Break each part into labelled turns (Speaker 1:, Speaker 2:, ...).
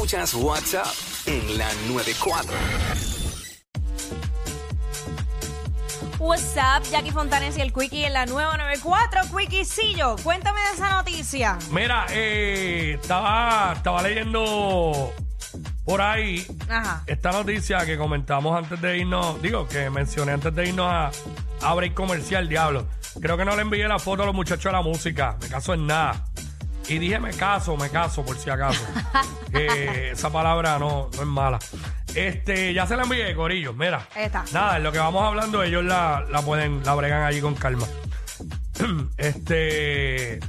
Speaker 1: Escuchas WhatsApp en la 94.
Speaker 2: What's up, Jackie Fontanes y el Quickie en la nueva 94. Quickiecillo, cuéntame de esa noticia.
Speaker 3: Mira, eh, estaba, estaba leyendo por ahí
Speaker 2: Ajá.
Speaker 3: esta noticia que comentamos antes de irnos, digo, que mencioné antes de irnos a, a break comercial, diablo. Creo que no le envié la foto a los muchachos de la música, me caso en nada. Y dije me caso, me caso, por si acaso. que esa palabra no, no es mala. Este, ya se la envié, Corillo, mira.
Speaker 2: Ahí está.
Speaker 3: Nada, en lo que vamos hablando, ellos la, la pueden, la bregan allí con calma. este,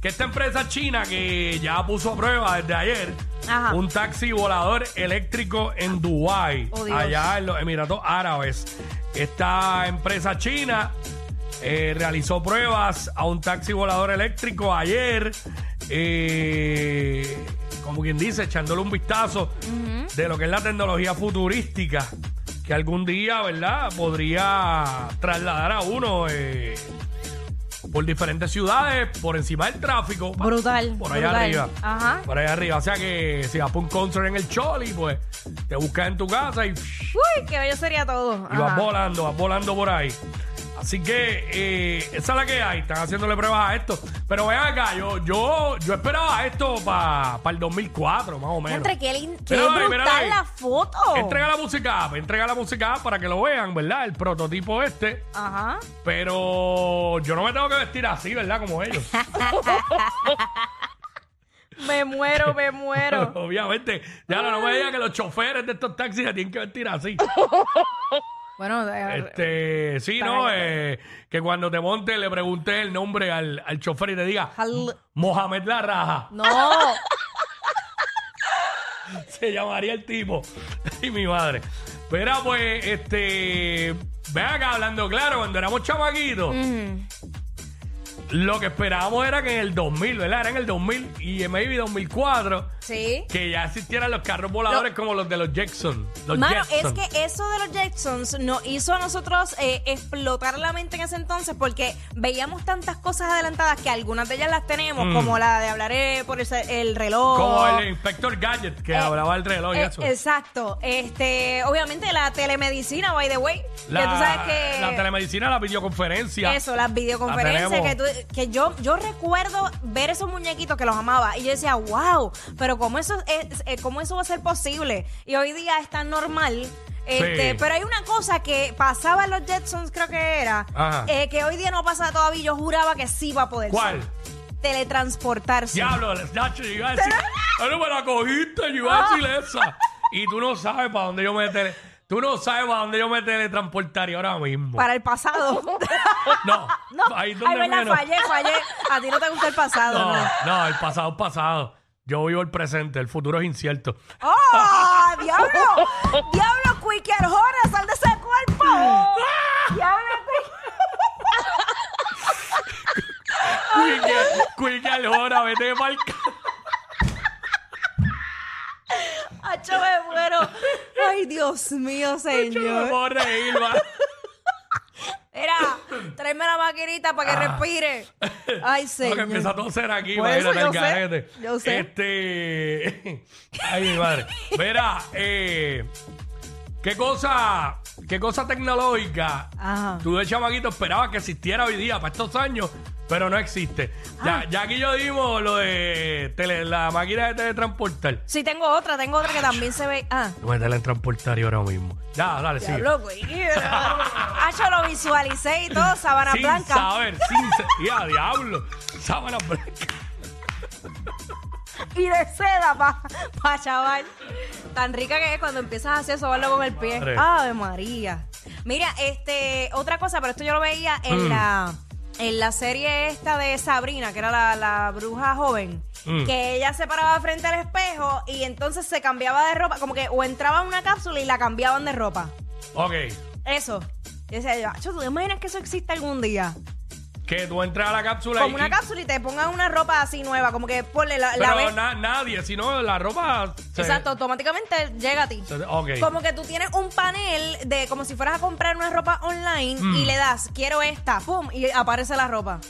Speaker 3: que esta empresa china que ya puso a prueba desde ayer
Speaker 2: Ajá.
Speaker 3: un taxi volador eléctrico en Dubái,
Speaker 2: Oh,
Speaker 3: allá en los Emiratos Árabes. Esta empresa china eh, realizó pruebas a un taxi volador eléctrico ayer, eh, como quien dice, echándole un vistazo de lo que es la tecnología futurística que algún día, ¿verdad?, podría trasladar a uno eh, por diferentes ciudades, por encima del tráfico.
Speaker 2: Brutal,
Speaker 3: Por allá
Speaker 2: brutal.
Speaker 3: arriba.
Speaker 2: Ajá.
Speaker 3: Por allá arriba. O sea que si vas por un concert en el Choli, pues te buscas en tu casa y,
Speaker 2: Uy, qué bello sería todo.
Speaker 3: y vas volando, vas volando por ahí. Así que eh, esa es la que hay. Están haciéndole pruebas a esto. Pero ven acá, yo, yo, yo esperaba esto para el 2004, más o menos.
Speaker 2: Entre qué, lin- qué
Speaker 3: ahí,
Speaker 2: brutal la foto.
Speaker 3: Entrega la música entrega la música para que lo vean, ¿verdad? El prototipo este.
Speaker 2: Ajá.
Speaker 3: Pero yo no me tengo que vestir así, ¿verdad? Como ellos.
Speaker 2: Me muero, me muero.
Speaker 3: Obviamente. Ya no, no me digan que los choferes de estos taxis se tienen que vestir así.
Speaker 2: bueno,
Speaker 3: Este, sí, ¿no? Eh, que cuando te montes le pregunté el nombre al, al chofer y te diga Mohamed La Raja.
Speaker 2: no.
Speaker 3: Se llamaría el tipo. y mi madre. Pero pues, este. Ven acá hablando claro, cuando éramos chamaquitos, lo que esperábamos era que en el 2000, ¿verdad? Era en el 2000 y en maybe 2004,
Speaker 2: Sí.
Speaker 3: que ya existieran los carros voladores como los de los Jackson. Los
Speaker 2: Mano,
Speaker 3: Jetson.
Speaker 2: es que eso de los Jetsons nos hizo a nosotros eh, explotar la mente en ese entonces porque veíamos tantas cosas adelantadas que algunas de ellas las tenemos,
Speaker 3: Mm.
Speaker 2: como la de hablar eh, por el, el reloj.
Speaker 3: Como el Inspector Gadget que
Speaker 2: Eh,
Speaker 3: hablaba el reloj y
Speaker 2: Eh,
Speaker 3: eso.
Speaker 2: Exacto. Este, obviamente la telemedicina, by the way.
Speaker 3: La,
Speaker 2: que tú sabes que
Speaker 3: la telemedicina, la videoconferencia.
Speaker 2: eso, las videoconferencias,
Speaker 3: La
Speaker 2: que,
Speaker 3: tenemos.
Speaker 2: tú- que yo, yo recuerdo ver esos muñequitos que los amaba y yo decía, wow, pero cómo eso, es, eh, cómo eso va a ser posible. Y hoy día es tan normal. Este,
Speaker 3: Sí.
Speaker 2: Pero hay una cosa que pasaba en los Jetsons, creo que era,
Speaker 3: Ajá.
Speaker 2: eh, que hoy día no pasa todavía. Yo juraba que sí va a poder
Speaker 3: ¿Cuál?
Speaker 2: ser. Teletransportarse.
Speaker 3: Diablo, Nacho, yo iba a decir. Bueno, me la cogiste, yo iba a decir
Speaker 2: Ah.
Speaker 3: esa. Y tú no sabes para dónde yo me tele. Tú no sabes para dónde yo me teletransportaría ahora mismo.
Speaker 2: Para el pasado.
Speaker 3: No,
Speaker 2: No,
Speaker 3: ahí
Speaker 2: ay,
Speaker 3: donde
Speaker 2: verdad,
Speaker 3: menos.
Speaker 2: fallé, fallé. A ti no te gusta el pasado,
Speaker 3: No,
Speaker 2: ¿no?
Speaker 3: no, el pasado es pasado. Yo vivo el presente, el futuro es incierto.
Speaker 2: ¡Oh! ¡Diablo! ¡Diablo, Quickie Arjona! ¡Sal de ese cuerpo! ¡Diablo,
Speaker 3: Quique, Quique Aljona, vete pa'l c-
Speaker 2: Quickie! ¡Acho, me muero! ¡Ay, Dios mío,
Speaker 3: Yo no me
Speaker 2: señor!
Speaker 3: puedo reír, va.
Speaker 2: Tráeme la maquinita para que respire. ¡Ay,
Speaker 3: Porque
Speaker 2: señor!
Speaker 3: empieza a toser aquí,
Speaker 2: Por eso
Speaker 3: imagínate el
Speaker 2: yo sé,
Speaker 3: garete.
Speaker 2: yo sé.
Speaker 3: Este. Ay, mi madre. Mira, eh. ¿Qué cosa, qué cosa tecnológica
Speaker 2: Ajá.
Speaker 3: tú de chamaquito esperabas que existiera hoy día para estos años, pero no existe? Ya,
Speaker 2: Ah.
Speaker 3: ya aquí yo dimos lo de tele- la máquina de teletransportar.
Speaker 2: Sí, tengo otra, tengo otra que también se ve. Ah.
Speaker 3: Yo me teletransportaría ahora mismo. Ya, dale, sigue.
Speaker 2: Diablo, Quickie. Hacho, lo visualicé y todo, sábana
Speaker 3: sin
Speaker 2: blanca.
Speaker 3: saber, sin saber. Ya, diablo. Sábana blanca.
Speaker 2: y de seda pa, pa chaval. Tan rica que es cuando empiezas a sobarlo con el pie.
Speaker 3: Madre.
Speaker 2: Ave María. Mira, este, otra cosa, pero esto yo lo veía en
Speaker 3: Mm.
Speaker 2: la en la serie esta de Sabrina, que era la, la bruja joven,
Speaker 3: Mm.
Speaker 2: que ella se paraba frente al espejo y entonces se cambiaba de ropa, como que o entraba en una cápsula y la cambiaban de ropa.
Speaker 3: Ok.
Speaker 2: Eso. Y decía yo, "Acho, ¿tú te imaginas que eso exista algún día?
Speaker 3: Que tú entras a la cápsula
Speaker 2: Como
Speaker 3: y.
Speaker 2: una cápsula y te pongan una ropa así nueva, como que ponle la, la
Speaker 3: Pero
Speaker 2: ves-
Speaker 3: na- nadie, sino la ropa. se-
Speaker 2: Exacto, automáticamente llega a ti.
Speaker 3: se- ok.
Speaker 2: Como que tú tienes un panel de como si fueras a comprar una ropa online
Speaker 3: Mm.
Speaker 2: y le das, quiero esta, pum, y aparece la ropa.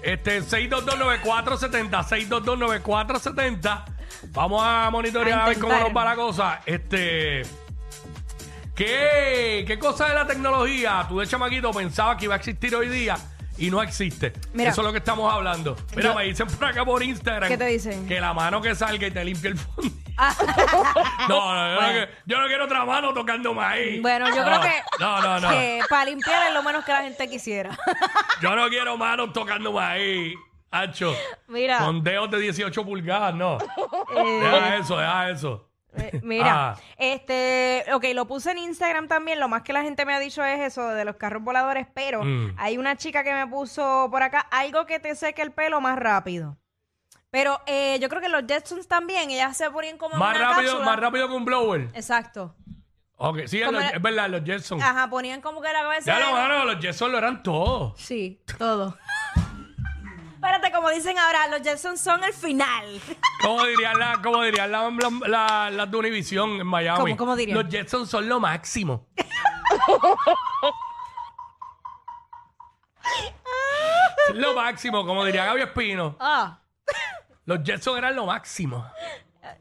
Speaker 3: Este, 6229470, 6229470. Vamos a monitorear
Speaker 2: A
Speaker 3: a ver cómo
Speaker 2: intentar.
Speaker 3: nos va la cosa. Este. ¿Qué, ¿Qué cosa de la tecnología tú de chamaquito pensabas que iba a existir hoy día y no existe?
Speaker 2: Mira.
Speaker 3: Eso es lo que estamos hablando. Mira,
Speaker 2: Yo-
Speaker 3: me dicen por acá por Instagram.
Speaker 2: ¿Qué te dicen?
Speaker 3: Que la mano que salga y te limpie el fondo.
Speaker 2: Ah.
Speaker 3: no, no, yo, no
Speaker 2: Bueno.
Speaker 3: quiero, yo no quiero otra mano tocándome ahí.
Speaker 2: Bueno, yo
Speaker 3: No,
Speaker 2: creo que,
Speaker 3: No, no, no.
Speaker 2: que para limpiar es lo menos que la gente quisiera.
Speaker 3: Yo no quiero manos tocándome ahí. Hacho.
Speaker 2: Mira.
Speaker 3: Con dedos de 18 pulgadas, no.
Speaker 2: Eh,
Speaker 3: Deja eso, deja eso.
Speaker 2: Eh, Mira,
Speaker 3: Ah.
Speaker 2: este, ok, lo puse en Instagram también. Lo más que la gente me ha dicho es eso de los carros voladores, pero
Speaker 3: Mm.
Speaker 2: hay una chica que me puso por acá algo que te seque el pelo más rápido. Pero eh, yo creo que los Jetsons también, ellas se ponían como en
Speaker 3: Más
Speaker 2: una
Speaker 3: rápido,
Speaker 2: cápsula.
Speaker 3: más rápido que un blower.
Speaker 2: Exacto.
Speaker 3: Ok, sí, es,
Speaker 2: Como
Speaker 3: los-
Speaker 2: era-
Speaker 3: es verdad, los Jetson.
Speaker 2: Ajá, ponían como que la cabeza.
Speaker 3: Ya lo
Speaker 2: de-
Speaker 3: los Jetson lo eran todos.
Speaker 2: Sí, todo. Espérate, como dicen ahora, los Jetsons son el final.
Speaker 3: Como dirían la, dirían la, la, la- las de Univision en Miami.
Speaker 2: ¿Cómo- cómo dirían?
Speaker 3: Los Jetson son lo máximo. Lo máximo, como diría Gaby Espino.
Speaker 2: Ah,
Speaker 3: Los Jetson eran lo máximo.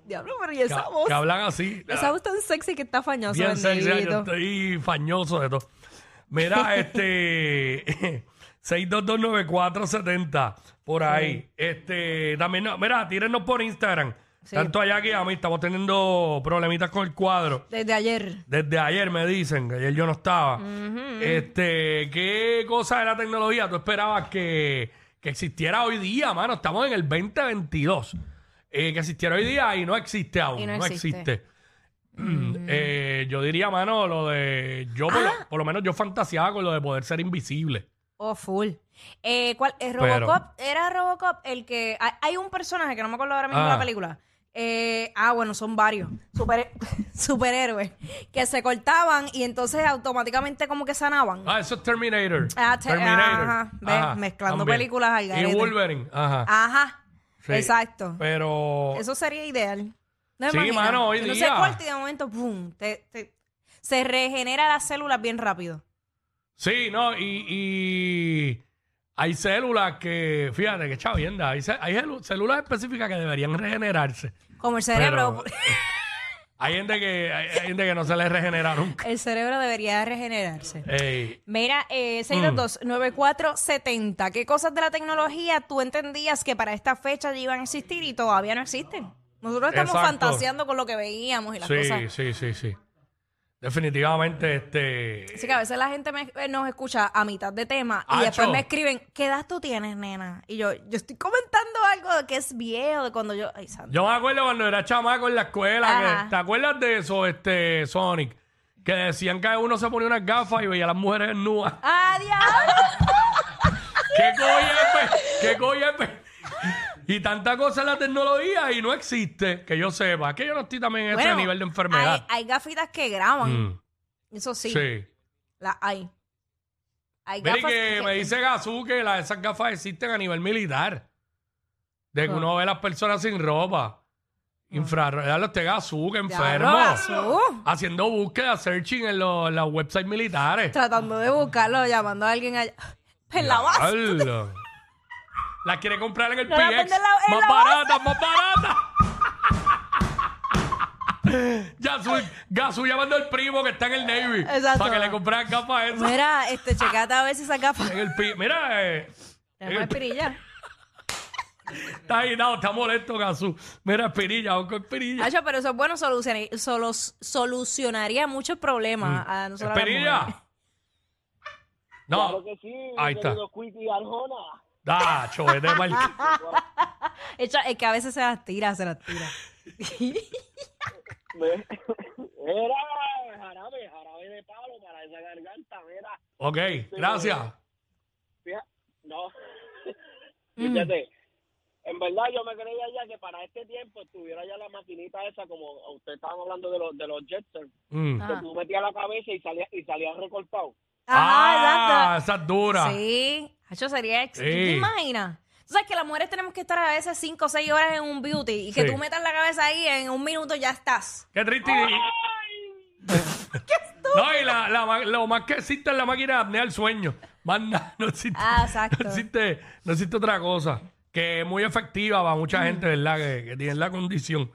Speaker 2: diablo, pero y
Speaker 3: Que,
Speaker 2: esa voz.
Speaker 3: que hablan así.
Speaker 2: Esa voz tan sexy que está fañosa.
Speaker 3: Bien sexy, yo
Speaker 2: bendito.
Speaker 3: estoy fañoso de todo. Mira, este 6229470 por ahí. Este, también, no, mira, tírennos por Instagram.
Speaker 2: Sí.
Speaker 3: Tanto allá que a mí estamos teniendo problemitas con el cuadro.
Speaker 2: Desde ayer.
Speaker 3: Desde ayer me dicen, que ayer yo no estaba. Este, ¿qué cosa de la tecnología tú esperabas que, que existiera hoy día, mano? Estamos en el 2022. Eh, que existiera hoy día y no existe aún.
Speaker 2: Y no existe.
Speaker 3: eh, yo diría, mano, lo de. Yo, por,
Speaker 2: Ah.
Speaker 3: lo, por lo menos, yo fantaseaba con lo de poder ser invisible.
Speaker 2: Oh, full. Eh, ¿cuál? Eh, Robocop, era Robocop el que... Hay, hay un personaje que no me acuerdo ahora mismo de
Speaker 3: Ah.
Speaker 2: la película. Eh, ah, bueno, son varios. Super, superhéroes. Que se cortaban y entonces automáticamente como que sanaban.
Speaker 3: Ah, eso es Terminator.
Speaker 2: Ah, te- ajá, ves, mezclando películas al
Speaker 3: Y
Speaker 2: garete.
Speaker 3: Wolverine, ajá.
Speaker 2: Ajá.
Speaker 3: Sí.
Speaker 2: Exacto.
Speaker 3: Pero.
Speaker 2: Eso sería ideal. ¿No
Speaker 3: Sí,
Speaker 2: imaginas?
Speaker 3: mano, hoy
Speaker 2: que
Speaker 3: día.
Speaker 2: se corta y de momento, ¡pum! Te, te- se regenera las células bien rápido.
Speaker 3: Sí, no, y, y hay células que, fíjate que chavienda, hay, ce- hay celu- células específicas que deberían regenerarse.
Speaker 2: Como el cerebro.
Speaker 3: Pero hay gente que hay, hay gente que no se les regenera nunca.
Speaker 2: El cerebro debería regenerarse.
Speaker 3: Ey,
Speaker 2: Mira, eh,
Speaker 3: Mm.
Speaker 2: 622-9470. ¿Qué cosas de la tecnología tú entendías que para esta fecha ya iban a existir y todavía no existen? Nosotros estamos
Speaker 3: Exacto.
Speaker 2: fantaseando con lo que veíamos y las
Speaker 3: sí,
Speaker 2: cosas.
Speaker 3: sí, sí, sí. Definitivamente, este.
Speaker 2: Así que a veces la gente me- eh, nos escucha a mitad de tema y
Speaker 3: Acho.
Speaker 2: después me escriben, ¿qué edad tú tienes, nena? Y yo, yo estoy comentando algo de que es viejo, de cuando yo... Ay, santo.
Speaker 3: Yo me acuerdo cuando era chamaco en la escuela. Que- ¿Te acuerdas de eso, este, Sonic? Que decían que uno se ponía unas gafas y veía a las mujeres desnudas.
Speaker 2: ¡Adiós!
Speaker 3: ¿Qué coyepe? ¿Qué coyepe? Y tanta cosa en la tecnología y no existe, que yo sepa. Que yo no estoy también en ese
Speaker 2: Bueno,
Speaker 3: nivel de
Speaker 2: Hay,
Speaker 3: enfermedad.
Speaker 2: hay gafitas que graban.
Speaker 3: Mm,
Speaker 2: Eso sí,
Speaker 3: sí.
Speaker 2: las hay. Hay
Speaker 3: Mira, y
Speaker 2: gafas
Speaker 3: que me dice Gazú que la- esas gafas existen a nivel militar. De que
Speaker 2: Ah.
Speaker 3: uno ve a las personas sin ropa. Infrarrojo. Este Gazú, que enfermo.
Speaker 2: Gazú.
Speaker 3: Haciendo búsqueda, searching en, los- en los websites militares.
Speaker 2: Tratando de buscarlo, llamando a alguien allá. En la base.
Speaker 3: Diablo. La quiere comprar en el
Speaker 2: No la
Speaker 3: PX.
Speaker 2: en la- en
Speaker 3: más
Speaker 2: la
Speaker 3: barata, más barata. Gazú, Gazú llamando al primo que está en el Navy.
Speaker 2: Exacto.
Speaker 3: Para que le compren gafas esas.
Speaker 2: Mira, este, checate a ver si esa gafa.
Speaker 3: En el pi- Mira, eh, en
Speaker 2: Déjame
Speaker 3: el-
Speaker 2: espirilla.
Speaker 3: está agitado, está molesto Gazú. Mira, Espirilla, con Espirilla.
Speaker 2: Hacho, pero eso es bueno, solucionaría, solo, solucionaría muchos problemas a nosotros.
Speaker 3: Espirilla. No,
Speaker 4: Claro que sí,
Speaker 3: Ahí está.
Speaker 4: Arjona.
Speaker 3: da, chovete mal.
Speaker 2: Hecho, es que a veces se las tira, se las tira.
Speaker 4: Era jarabe, jarabe de palo para esa garganta, mira.
Speaker 3: Ok, gracias.
Speaker 4: Fija- no, fíjate, en verdad yo me creía ya que para este tiempo estuviera ya la maquinita esa, como ustedes estaban hablando de los, de los Jetsons,
Speaker 3: Mm.
Speaker 2: Ah.
Speaker 4: que tú metías la cabeza y salía, y salía recortado.
Speaker 3: Ah, esa es dura.
Speaker 2: Sí, Hacho, sería ex.
Speaker 3: Sí.
Speaker 2: ¿Te imaginas? Tú sabes que las mujeres tenemos que estar a veces 5 o 6 horas en un beauty y que
Speaker 3: Sí.
Speaker 2: tú metas la cabeza ahí en un minuto ya estás.
Speaker 3: Qué triste. No, y la, la ma- lo más que existe es la máquina de apnea del sueño. Más nada, no existe.
Speaker 2: Ah, exacto.
Speaker 3: No existe, no existe otra cosa. que es muy efectiva para mucha gente, ¿verdad? Que, que tiene la condición.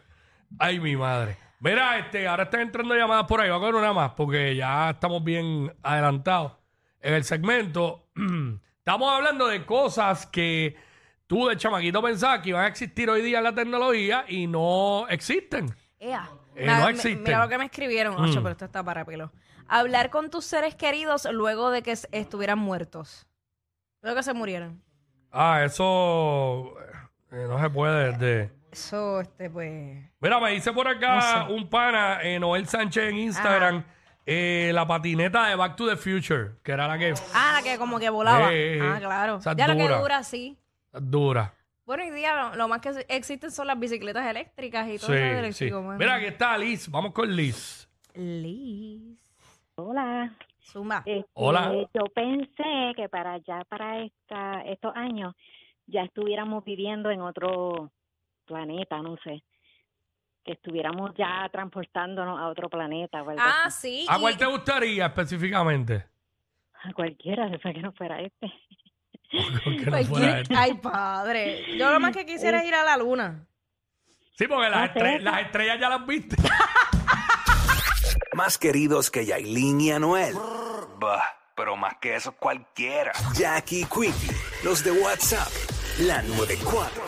Speaker 3: Ay, mi madre. Mira, este, ahora están entrando llamadas por ahí. Voy a coger una más porque ya estamos bien adelantados en el segmento. Estamos hablando de cosas que tú de chamaquito pensabas que iban a existir hoy día en la tecnología y no existen.
Speaker 2: Ea.
Speaker 3: Eh, no existen.
Speaker 2: Mira lo que me escribieron, Ocho,
Speaker 3: Mm.
Speaker 2: pero esto está para pelo. Hablar con tus seres queridos luego de que s- estuvieran muertos. Luego que se murieron.
Speaker 3: Ah, eso eh, no se puede.
Speaker 2: Eso, este, pues.
Speaker 3: Mira, me dice por acá un pana, eh, Noel Sánchez en Instagram, eh, la patineta de Back to the Future, que era la que...
Speaker 2: Ah, la que como que volaba.
Speaker 3: Eh, eh,
Speaker 2: ah, claro.
Speaker 3: esa es
Speaker 2: Ya la que
Speaker 3: dura.
Speaker 2: dura así.
Speaker 3: Dura.
Speaker 2: Bueno, hoy día lo, lo más que existen son las bicicletas eléctricas y todo
Speaker 3: Sí,
Speaker 2: eso
Speaker 3: sí.
Speaker 2: eléctrico. mano.
Speaker 3: Mira, aquí está Liz. Vamos con Liz.
Speaker 2: Liz.
Speaker 5: Hola.
Speaker 2: Zumba.
Speaker 5: Este,
Speaker 3: Hola.
Speaker 5: Yo pensé que para ya para esta estos años ya estuviéramos viviendo en otro planeta, no sé. Que estuviéramos ya transportándonos a otro planeta o algo
Speaker 2: Ah,
Speaker 5: así.
Speaker 2: sí.
Speaker 3: ¿A cuál te gustaría específicamente?
Speaker 5: A cualquiera, después que no fuera este.
Speaker 3: Que no
Speaker 2: cualquier-
Speaker 3: fuera este.
Speaker 2: Ay, padre. Yo lo más que quisiera es ir a la luna.
Speaker 3: Sí, porque estre- las estrellas ya las viste.
Speaker 1: Más queridos que Yailin y Anuel. Bah, pero más que eso cualquiera. Jackie Quickie, los de WhatsApp, la 94.